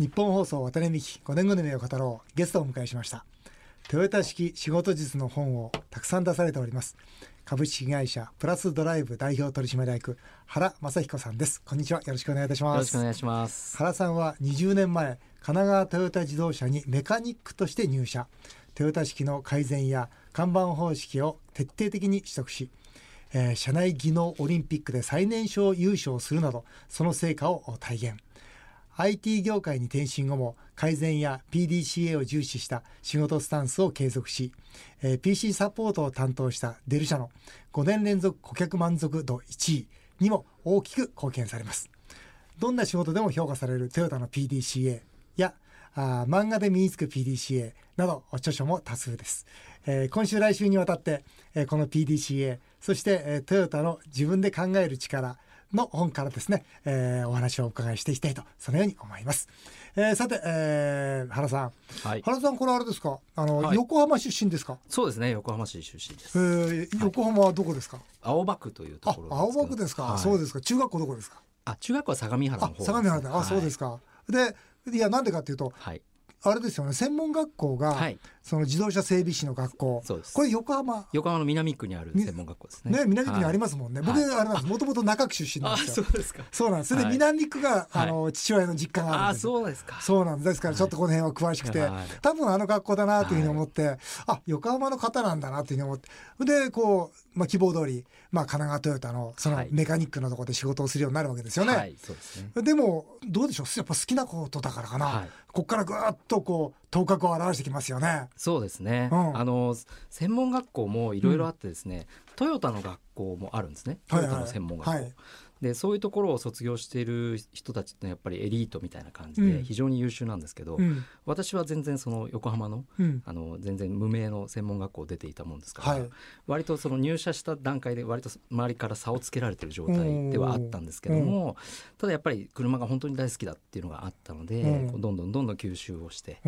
日本放送渡辺美希5年後の夢を語ろう。ゲストをお迎えしました。トヨタ式仕事術の本をたくさん出されております。株式会社プラスドライブ代表取締役原正彦さんです。こんにちは。よろしくお願いいたします。よろしくお願いします。原さんは20年前神奈川トヨタ自動車にメカニックとして入社。トヨタ式の改善や看板方式を徹底的に取得し、えー、社内技能オリンピックで最年少優勝するなどその成果を体現 IT 業界に転身後も改善や PDCA を重視した仕事スタンスを継続し、えー、PC サポートを担当したデル社の5年連続顧客満足度1位にも大きく貢献されます。どんな仕事でも評価されるトヨタの PDCA やあ漫画で身につく PDCA など著書も多数です。えー、今週来週にわたって、えー、この PDCA そして、えー、トヨタの自分で考える力の本からですね、えー、お話をお伺いしていきたいとそのように思います。えー、さて、えー、原さん、はい、原さんこれあれですか？あの、はい、横浜出身ですか？そうですね横浜市出身です、えー、横浜はどこですか、青葉区というところ青葉区ですか、はい、そうですか。中学校どこですか？あ中学校は相模原の方相模原であ、そうですか。でいやなんでかっていうと、はい、あれですよね。専門学校が、はい、その自動車整備士の学校。これ横浜。横浜の南区にある専門学校ですね。ね南区にありますもんね、はい、僕あす。もともと中区出身なんですよ。そうですか。そうなんです。それで南区が、あの父親の実家があるんですそうですか。そうなんです。からちょっとこの辺は詳しくて、多分あの学校だなというふうに思って、あ横浜の方なんだなというふうに思ってでこう、まあ、希望通り、まあ、神奈川トヨタのそのメカニックのところで仕事をするようになるわけですよね。はい、そうですね。でもどうでしょう？やっぱ好きなことだからかな、はい、ここからぐっとこう頭角を現してきますよね。そうですね、うん、あの専門学校もいろいろあってですね、うん、トヨタの学校もあるんですね。トヨタの専門学校。はいはいでそういうところを卒業している人たちってやっぱりエリートみたいな感じで非常に優秀なんですけど、うん、私は全然その横浜のうん、あの全然無名の専門学校を出ていたもんですから、はい、割とその入社した段階で割と周りから差をつけられてる状態ではあったんですけども、ただやっぱり車が本当に大好きだっていうのがあったので、どんどんどんどん吸収をして。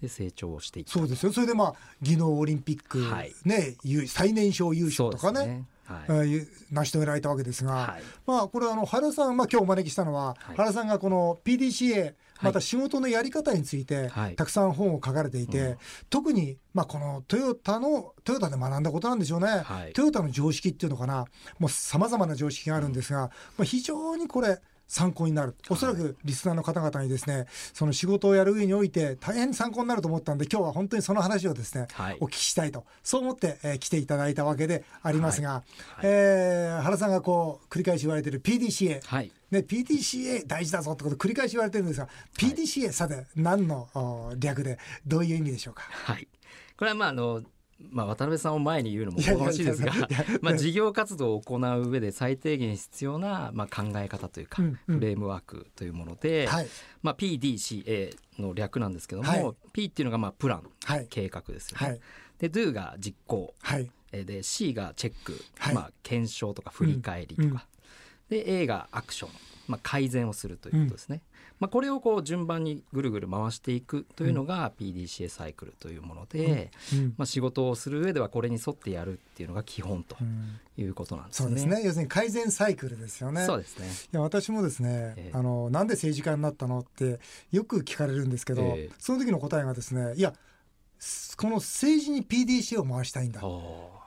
で成長していそうですよ。それでまあ技能オリンピック、はい、ね最年少優勝とかねはい、成し遂げられたわけですが、はい、まあこれあの原さん、まあ、今日お招きしたのは、はい、原さんがこの PDCA また仕事のやり方について、たくさん本を書かれていて、うん、特に、まあ、このトヨタのトヨタで学んだことなんでしょうね、トヨタの常識っていうのかな。もうさまざまな常識があるんですが、まあ、非常にこれ参考になる。おそらくリスナーの方々にですねその仕事をやる上において大変参考になると思ったんで今日は本当にその話をですね、はい、お聞きしたいと。そう思って、えー、来ていただいたわけでありますが、はい。はい、えー、原さんがこう繰り返し言われている PDCA、はい、ね、PDCA 大事だぞってこと繰り返し言われてるんですが PDCA さて何の略でどういう意味でしょうか、はい、これはまああのまあ、渡辺さんを前に言うのもおこがましいですがまあ事業活動を行う上で最低限必要なまあ考え方というか、フレームワークというもので、まあ、PDCA の略なんですけども、P っていうのがまあプラン、計画ですよね。で Do が実行、で C がチェック、まあ、検証とか振り返りとか、で A がアクション、まあ、改善をするということですね。まあ、これをこう順番にぐるぐる回していくというのが PDCA サイクルというもので、まあ、仕事をする上ではこれに沿ってやるっていうのが基本ということなんですね。そうですね。要するに改善サイクルですよね。そうですね。いや私もですね、えー、あのなんで政治家になったのってよく聞かれるんですけど、えー、その時の答えがですねいやこの政治に PDCA を回したいんだ。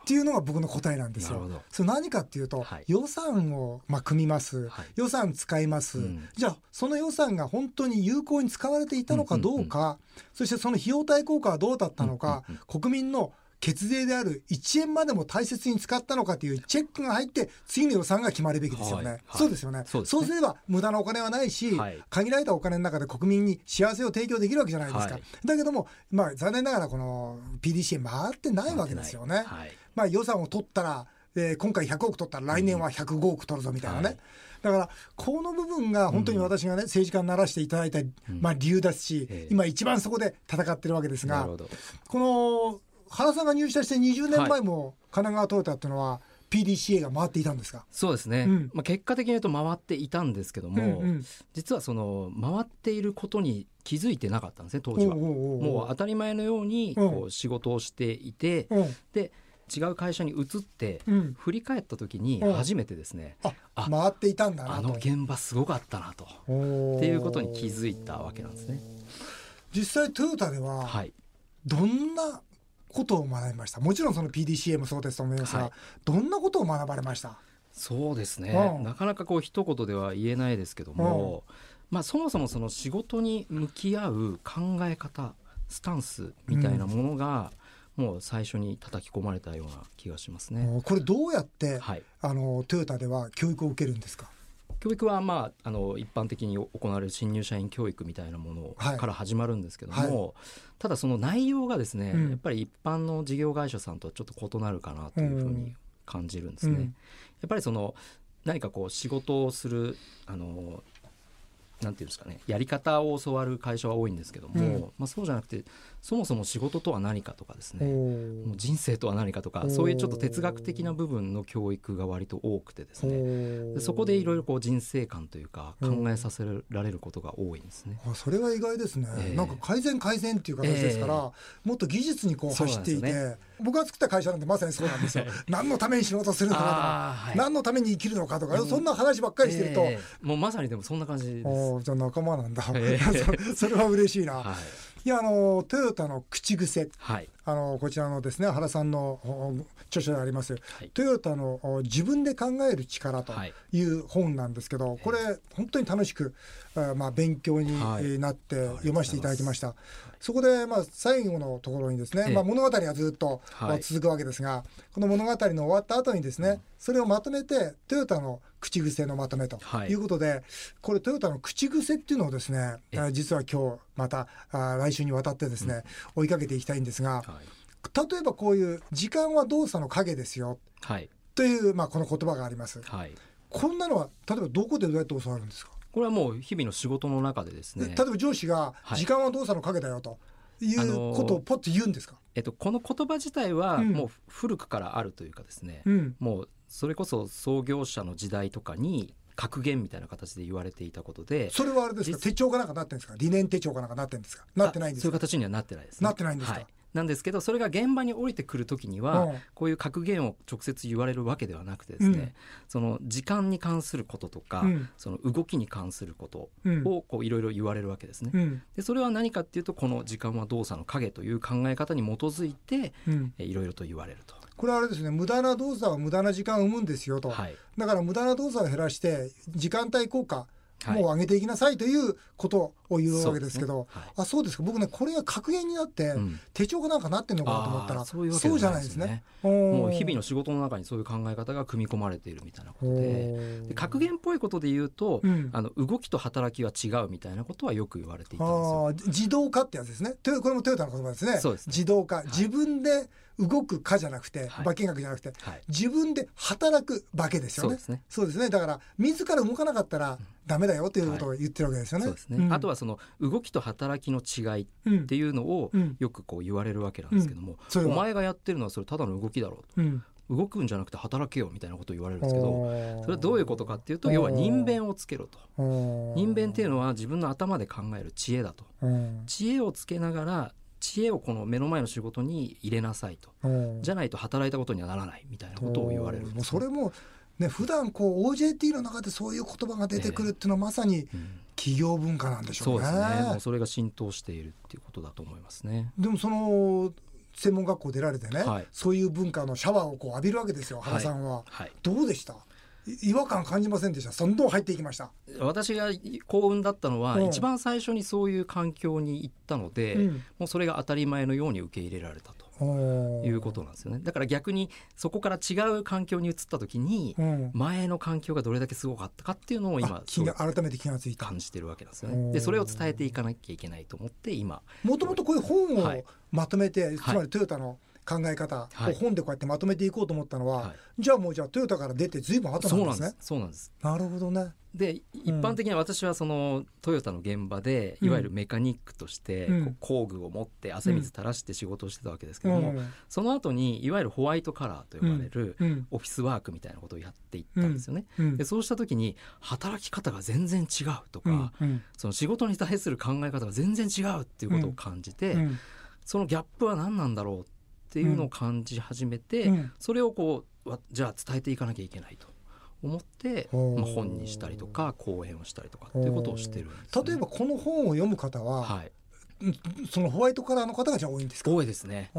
っていうのが僕の答えなんですよ。それ何かっていうと、はい、予算をまあ組みます、はい、予算使います、うん、じゃあその予算が本当に有効に使われていたのかどうか、うん。うん。うん、そしてその費用対効果はどうだったのか、うん。うん。うん、国民の血税である1円までも大切に使ったのかというチェックが入って次の予算が決まるべきですよね。はい。はい、そうですよね。そう、ね、そうすれば無駄なお金はないし、はい、限られたお金の中で国民に幸せを提供できるわけじゃないですか。だけども、まあ、残念ながらこの PDCA 回ってないわけですよね。まあ、予算を取ったらえー、今回100億取ったら来年は105億取るぞみたいなね、だからこの部分が本当に私がね、政治家にならせていただいた、まあ、理由ですし、今一番そこで戦ってるわけですがこの原さんが入社して20年前も神奈川トヨタっていうのは PDCA が回っていたんですか？そうですね、うん、まあ、結果的に言うと回っていたんですけども、うんうん、実はその回っていることに気づいてなかったんですね当時は。もう当たり前のようにこう仕事をしていて、で違う会社に移って振り返った時に初めてですね、うん、あ回っていたんだあの現場すごかったなと。っていうことに気づいたわけなんですね。実際トヨタでは、はい、どんなことを学びました。もちろんその PDCA もそうですと思いますが、はい、どんなことを学ばれました？そうですね、うん、なかなかこう一言では言えないですけども、うん、まあ、そもそもその仕事に向き合う考え方スタンスみたいなものが、もう最初に叩き込まれたような気がしますね。これどうやって、はい、あのトヨタでは教育を受けるんですか？教育は、まあ、あの一般的に行われる新入社員教育みたいなものから始まるんですけども、はい、ただその内容がですね、うん、やっぱり一般の事業会社さんとはちょっと異なるかなというふうに感じるんですね。うん、やっぱりその何かこう仕事をするあのなんていうんですかねやり方を教わる会社は多いんですけども、うん、まあ、そうじゃなくてそもそも仕事とは何かとかですねもう人生とは何かとかそういうちょっと哲学的な部分の教育が割と多くてですねでそこでいろいろこう人生観というか考えさせられることが多いんですね。あそれは意外ですね、えー、なんか改善改善っていう形ですから、えー、もっと技術にこう走っていて、ね、僕が作った会社なんてまさにそうなんですよ。何のために仕事するのかとか、はい、何のために生きるのかとか、そんな話ばっかりしてると、えー、もうまさにでもそんな感じですじゃあ仲間なんだ、それは嬉しいな。はい。いやあのトヨタの口癖、はい、あのこちらのですね原さんの著書であります、はい、トヨタの自分で考える力とい。う本なんですけど、これ本当に楽しく、まあ、勉強になって読ませていただきました。そこで、まあ、最後のところにですね、まあ、物語はずっと、続くわけですが、この物語の終わった後にですね、それをまとめてトヨタの口癖のまとめとい。うことで、これトヨタの口癖っていうのをですね実は今日またあ来週にわたってですね、追いかけていきたいんですが、例えばこういう「時間は動作の影ですよ」という、まあ、この言葉があります。こんなのは例えばどこでどうやって教わるんですか？これはもう日々の仕事の中でですね。例えば上司が「時間は動作の影だよ」と。いうことをポッと言うんですか、えっと、この言葉自体はもう古くからあるというかですね、うん、もうそれこそ創業者の時代とかに格言みたいな形で言われていたことでそれはあれですか？手帳かなんかなってるんですか？理念手帳かなんかなってるんですか？なってないんですそういう形にはなってないです、ね、なってないんですか、はいなんですけどそれが現場に降りてくる時には、うん、こういう格言を直接言われるわけではなくてですね、うん、その時間に関することとか、うん、その動きに関することをこういろいろ言われるわけですね。でそれは何かっていうとこの時間は動作の影という考え方に基づいて、いろいろと言われると。これはあれですね無駄な動作は無駄な時間を生むんですよと、はい、だから無駄な動作を減らして時間帯効果もう上げていきなさいということを言うわけですけど、ね。はい、あそうですか。僕ねこれが格言になって、手帳かなんかなってんのかなと思ったらそうじゃないですね。もう日々の仕事の中にそういう考え方が組み込まれているみたいなことでで格言っぽいことで言うと、うん、あの動きと働きは違うみたいなことはよく言われていたんですよ。自動化ってやつですね。これもトヨタの言葉ですね、ね、自動化、はい、自分で動くかじゃなくて、馬券学じゃなくて、はい、自分で働く化けですよね。そうですね。だから自ら動かなかったらダメだよということを言ってるわけですよね。はい、ね。うん、あとはその動きと働きの違いっていうのをよくこう言われるわけなんですけども、うん。うん、お前がやってるのはそれただの動きだろうと。動くんじゃなくて働けよみたいなことを言われるんですけどそれはどういうことかっていうと要は人弁をつけろと。人弁っていうのは自分の頭で考える知恵だと。知恵をつけながら知恵をこの目の前の仕事に入れなさいと、じゃないと働いたことにはならないみたいなことを言われるもうそれもね普段こう OJT の中でそういう言葉が出てくるっていうのはまさに企業文化なんでしょうね。そうですね。もうそれが浸透しているっていうことだと思いますね。でもその専門学校出られてね、はい、そういう文化のシャワーをこう浴びるわけですよ原さんは、はい。はい、どうでした？違和感感じませんでした？どんどん入っていきました。私が幸運だったのは、うん、一番最初にそういう環境に行ったので、うん、もうそれが当たり前のように受け入れられたということなんですよね。だから逆にそこから違う環境に移った時に、前の環境がどれだけすごかったかっていうのを今改めて気がついた。感じてるわけなんですよね。でそれを伝えていかなきゃいけないと思って今。もともとこういう本をまとめて、はい、つまりトヨタの考え方を本でこうやってまとめていこうと思ったのは、はい、じゃあもうじゃあトヨタから出てずいぶん後なんですね。そうなんです。なるほどね。で一般的には私はそのトヨタの現場でいわゆるメカニックとして工具を持って汗水垂らして仕事をしてたわけですけども、その後にいわゆるホワイトカラーと呼ばれるオフィスワークみたいなことをやっていったんですよね。でそうした時に働き方が全然違うとか、その仕事に対する考え方が全然違うっていうことを感じて、そのギャップは何なんだろうってっていうのを感じ始めて、うん、それをこうじゃあ伝えていかなきゃいけないと。思って、まあ、本にしたりとか講演をしたりとかっていうことをしてるんです、ね、例えばこの本を読む方は、はい、そのホワイトカラーの方がじゃ多いんですか？多いですね。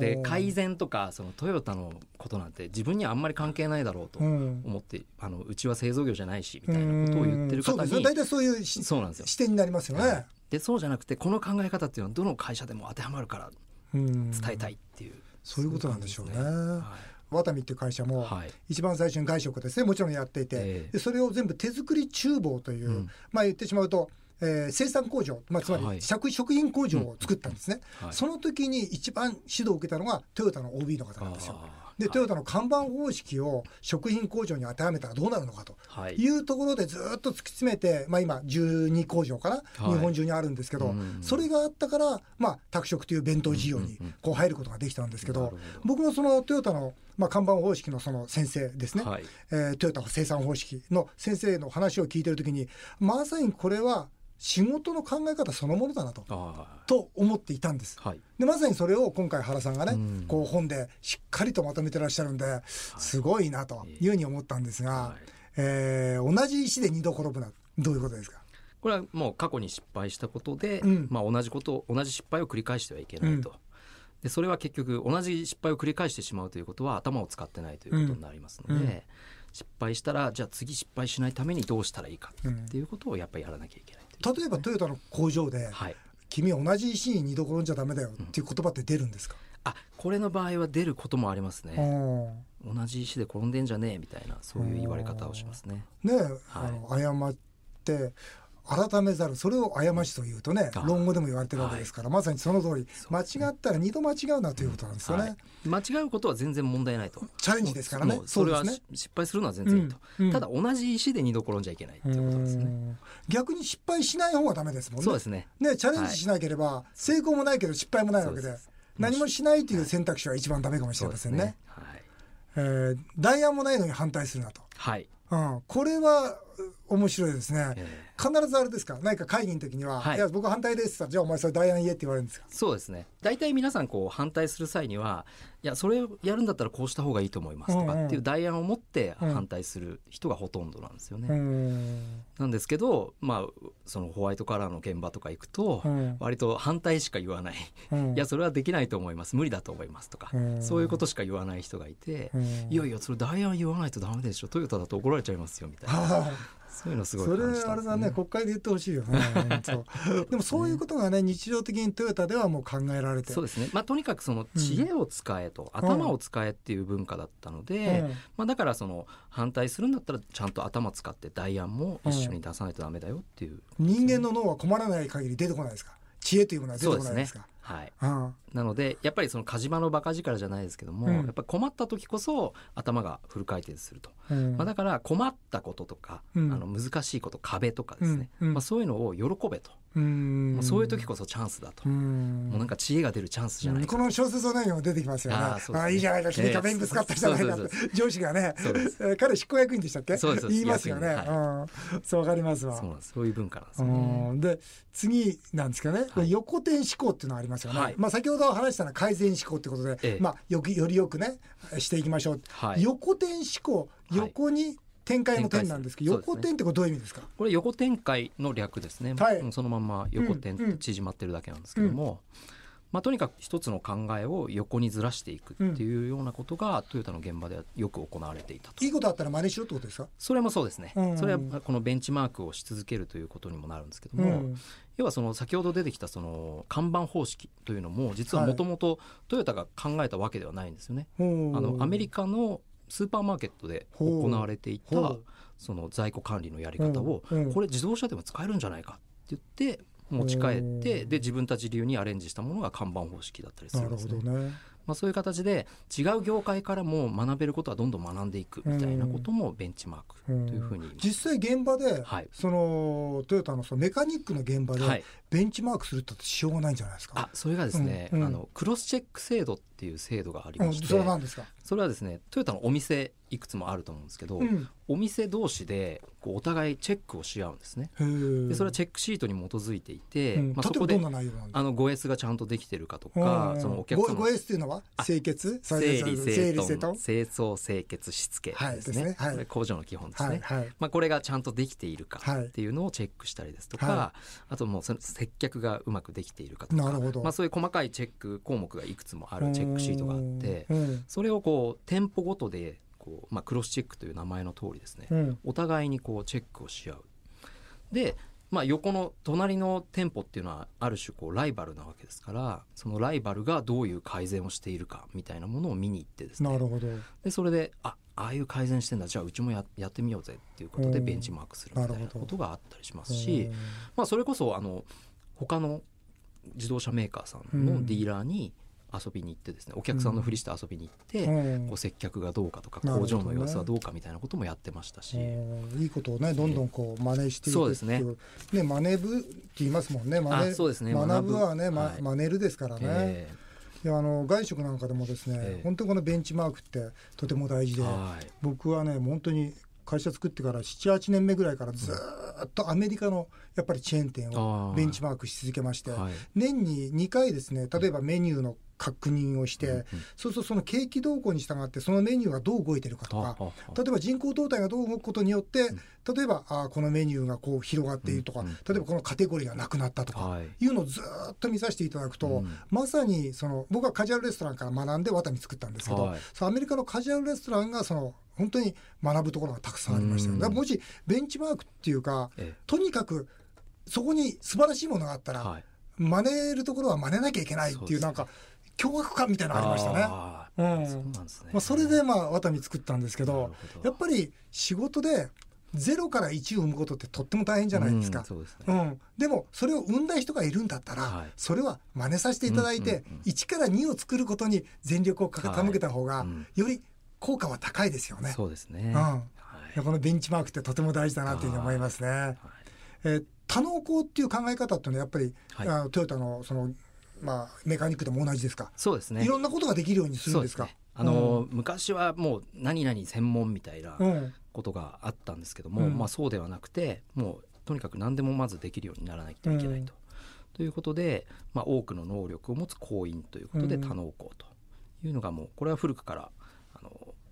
で改善とかそのトヨタのことなんて自分にはあんまり関係ないだろうと思って、うん、あのうちは製造業じゃないしみたいなことを言ってる方にそう大体そういうそうなんですよ。視点になりますよね、はい、でそうじゃなくてこの考え方っていうのはどの会社でも当てはまるから伝えたいっていう。そういうことなんでしょうね。はい。ワタミっていう会社も一番最初に外食ですねもちろんやっていて、でそれを全部手作り厨房という、うん、まあ言ってしまうとえー、生産工場、まあ、つまり食食品工場を作ったんですね、はい、その時に一番指導を受けたのがトヨタの OB の方なんですよ。でトヨタの看板方式を食品工場に当てはめたらどうなるのかとい。うところでずっと突き詰めて、まあ、今12工場かな、日本中にあるんですけど、それがあったから、まあ、宅食という弁当事業にこう入ることができたんですけど、僕もそのトヨタのまあ、看板方式のその先生ですね、はい、えー、トヨタ生産方式の先生の話を聞いてるときにまさにこれは仕事の考え方そのものだなと。と思っていたんです、はい、でまさにそれを今回原さんがね、うこう本でしっかりとまとめてらっしゃるんですごいなというふうに思ったんですが、はい、えー、同じ石で二度転ぶなどういうことですか？これはもう過去に失敗したことで、うん、まあ、同じこと同じ失敗を繰り返してはいけないと。うん。でそれは結局同じ失敗を繰り返してしまうということは頭を使ってないということになりますので、うん、失敗したらじゃあ次失敗しないためにどうしたらいいかっていうことをやっぱりやらなきゃいけない。例えばトヨタの工場で、はい、君は同じ石に二度転んじゃダメだよっていう言葉って出るんですか、うん、あこれの場合は出ることもありますね。同じ石で転んでんじゃねえみたいなそういう言われ方をしますね。ね、はい、あの謝って改めざるそれを過ちというとね論語でも言われてるわけですから、はい、まさにその通り間違ったら二度間違うなということなんですよね、はい、間違うことは全然問題ないと。チャレンジですからね。それは、失敗するのは全然いいと、うんうん、ただ同じ石で二度転んじゃいけないっていうことですね。逆に失敗しない方がダメですもんね。そうですね。ねチャレンジしなければ、はい、成功もないけど失敗もないわけで何もしないという選択肢は一番ダメかもしれませんね。ね、はい。えー、代案もないのに反対するなと。はい。うん、これは面白いですね、えー、必ずあれですか何か会議の時には「はい、いや僕反対です」じゃあお前それ代案言えって言われるんですか？そうですね。大体皆さんこう反対する際にはいやそれをやるんだったらこうした方がいいと思いますとかっていう代案を持って反対する人がほとんどなんですよね。うん、なんですけど、まあ、そのホワイトカラーの現場とか行くと割と反対しか言わない、うん、いやそれはできないと思います。無理だと思いますとか、そういうことしか言わない人がいて、いやいやそれ代案言わないとダメでしょ。トヨタだと怒られちゃいますよみたいな。そういうのすごい、ね、それあれだね国会で言ってほしいよね。でもそういうことがね日常的にトヨタではもう考えられて。そうですね。まあとにかくその知恵を使えと、うん、頭を使えっていう文化だったので、うん、まあだからその反対するんだったらちゃんと頭使って代案も一緒に出さないとダメだよっていう、うん、人間の脳は困らない限り出てこないですか？知恵というものは出てこないですか？はい、うん、なのでやっぱりその火島のバカ力じゃないですけども、うん、やっぱ困った時こそ頭がフル回転すると、うん、まあ、だから困ったこととか、あの難しいこと壁とかですね、まあ、そういうのを喜べと。もうそういう時こそチャンスだと。もうなんか知恵が出るチャンスじゃないこの小説の内容も出てきますよね。ああいいじゃないか。君壁にぶつかったじゃないか上司がね。彼執行役員でしたっけ？言いますよね、はい、そうわかりますわ。そういう文化なんですね。で次なんですかね、はい、横転思考っていうのがありますよね、はい、まあ先ほど話したのは改善思考ってことで、ええ、まあよくよりよくねしていきましょう、横転思考横に、展開の点なんですけど、横転ってこれどういう意味ですか？これ横展開の略ですね、はい、そのまま横転って縮まってるだけなんですけども、うんうん、まあ、とにかく一つの考えを横にずらしていくっていうようなことが、トヨタの現場ではよく行われていたと。いいことあったら真似しろってことですか？それもそうですね、うん、それはこのベンチマークをし続けるということにもなるんですけども、うん、要はその先ほど出てきたその看板方式というのも実はもともとトヨタが考えたわけではないんですよね。はい、あのアメリカのスーパーマーケットで行われていたその在庫管理のやり方をこれ自動車でも使えるんじゃないかって言って持ち帰ってで自分たち流にアレンジしたものが看板方式だったりするんですね。まあ、そういう形で違う業界からも学べることはどんどん学んでいくみたいなこともベンチマークというふうに、実際現場で、はい、そのトヨタのそのメカニックの現場でベンチマークするってしようがないんじゃないですか、あそれがですね、うんうん、あのクロスチェック制度ってっていう制度がありまして、それはですか。それはですねトヨタのお店いくつもあると思うんですけど、うん、お店同士でこうお互いチェックをし合うんですね。でそれはチェックシートに基づいていて、うん、まあ、そこであの 5S がちゃんとできてるかとかそのお客さん 5S っていうのは清潔？整理整頓清掃清潔しつけですね,、はい、ね。工場の基本ですね、はいはい、まあ、これがちゃんとできているかっていうのをチェックしたりですとか、あともうその接客がうまくできているかとかまあ、そういう細かいチェック項目がいくつもあるチェックシートがあってそれをこう店舗ごとでこう、まあ、クロスチェックという名前の通りですね、うん、お互いにこうチェックをし合う。で、まあ、横の隣の店舗っていうのはある種こうライバルなわけですからそのライバルがどういう改善をしているかみたいなものを見に行ってですね。なるほど。でそれであああいう改善してんだ。じゃあうちもややってみようぜっていうことでベンチマークするみたいなことがあったりしますし、まあ、それこそあの他の自動車メーカーさんのディーラーに、遊びに行ってですねお客さんのふりして遊びに行って、うん、こう接客がどうかとか工場の様子はどうかみたいなこともやってましたし、いいことをねどんどんこう真似していくそうですね。ね真似部って言いますもんね。真似そうですね。学ぶはね、まはい、真似るですからね。えーいやあの外食なんかでもですね、えー、本当にこのベンチマークってとても大事で、はい、僕はね本当に会社作ってから78年目ぐらいからずっとアメリカのやっぱりチェーン店をベンチマークし続けまして、はい、年に2回ですね例えばメニューの確認をして、うんうん、そうするとその景気動向に従ってそのメニューがどう動いてるかとか例えば人口動態がどう動くことによって、例えばあこのメニューがこう広がっているとか、例えばこのカテゴリーがなくなったとか、い。うのをずっと見させていただくと、まさにその僕はカジュアルレストランから学んでワタミ作ったんですけど、アメリカのカジュアルレストランがその本当に学ぶところがたくさんありましたよ、もしベンチマークっていうか、とにかくそこに素晴らしいものがあったら、はい、真似るところは真似なきゃいけないっていうなんか驚愕感みたいなのがありましたね。うん、そうなんですね。まあそれでまあワタミ作ったんですけど、やっぱり仕事でゼロから1を生むことってとっても大変じゃないですか。うん、でねうん、でもそれを生んだ人がいるんだったら、はい、それは真似させていただいて、うんうんうん、1から2を作ることに全力を傾けた方が、より効果は高いですよね。そうですね。うん。このベンチマークってとても大事だなというふうに思いますね。はい、えー、多能工っていう考え方っていうのはやっぱり、はい、あトヨタのそのまあメカニックでも同じですか。そうですね。いろんなことができるようにするんですか。あの、うん、昔はもう何々専門みたいなことがあったんですけども、うん、まあそうではなくてもうとにかく何でもまずできるようにならないといけないと。うん、ということで、まあ、多くの能力を持つ行員ということで多能工というのがもうこれは古くから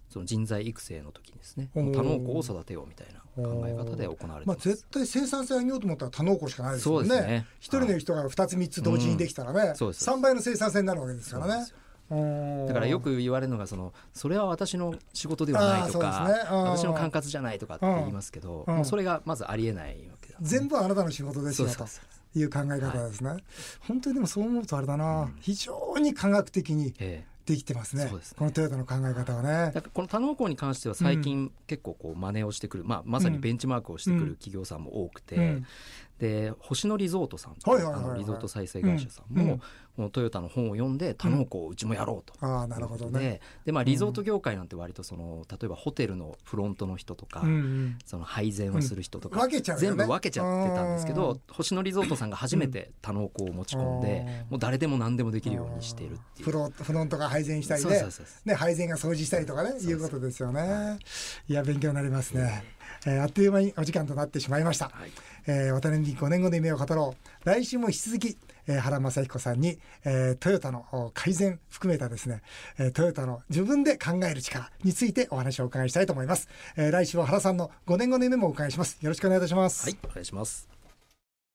その人材育成の時にですね多能工を育てようみたいな考え方で行われてまあ、絶対生産性上げようと思ったら多能工しかないですよね。一、ね、人の人が2つ3つ同時にできたらね、はい、3倍の生産性になるわけですからね。だからよく言われるのがそのそれは私の仕事ではないとか、ね、私の管轄じゃないとかって言いますけど、もうそれがまずありえないわけだ、ね、全部あなたの仕事ですよという考え方ですね、はい、本当にでもそう思うとあれだな、うん、非常に科学的に、ええできてますね、ね、このトヨタの考え方はね。この多能工に関しては最近結構こう真似をしてくる、うん、まあ、まさにベンチマークをしてくる企業さんも多くて、うん、で星野リゾートさんあのリゾート再生会社さんも、このトヨタの本を読んで多能工をうちもやろうと、あなるほどね。でまあリゾート業界なんて割とその例えばホテルのフロントの人とか、その配膳をする人とか、全部分けちゃってたんですけど星野リゾートさんが初めて多能工を持ち込んで、もう誰でも何でもできるようにしているっていう。フロフロントが配膳したりね。ね配膳が掃除したりとかねいうことですよね。いや勉強になりますね、えー、あっという間にお時間となってしまいました、はい。えー、渡辺に5年後の夢を語ろう。来週も引き続き、えー、原正彦さんに、えー、トヨタの改善含めたですね、えー、トヨタの自分で考える力についてお話をお伺いしたいと思います、えー、来週は原さんの5年後の夢もお伺いします。よろしくお願いいたします。はいお願いします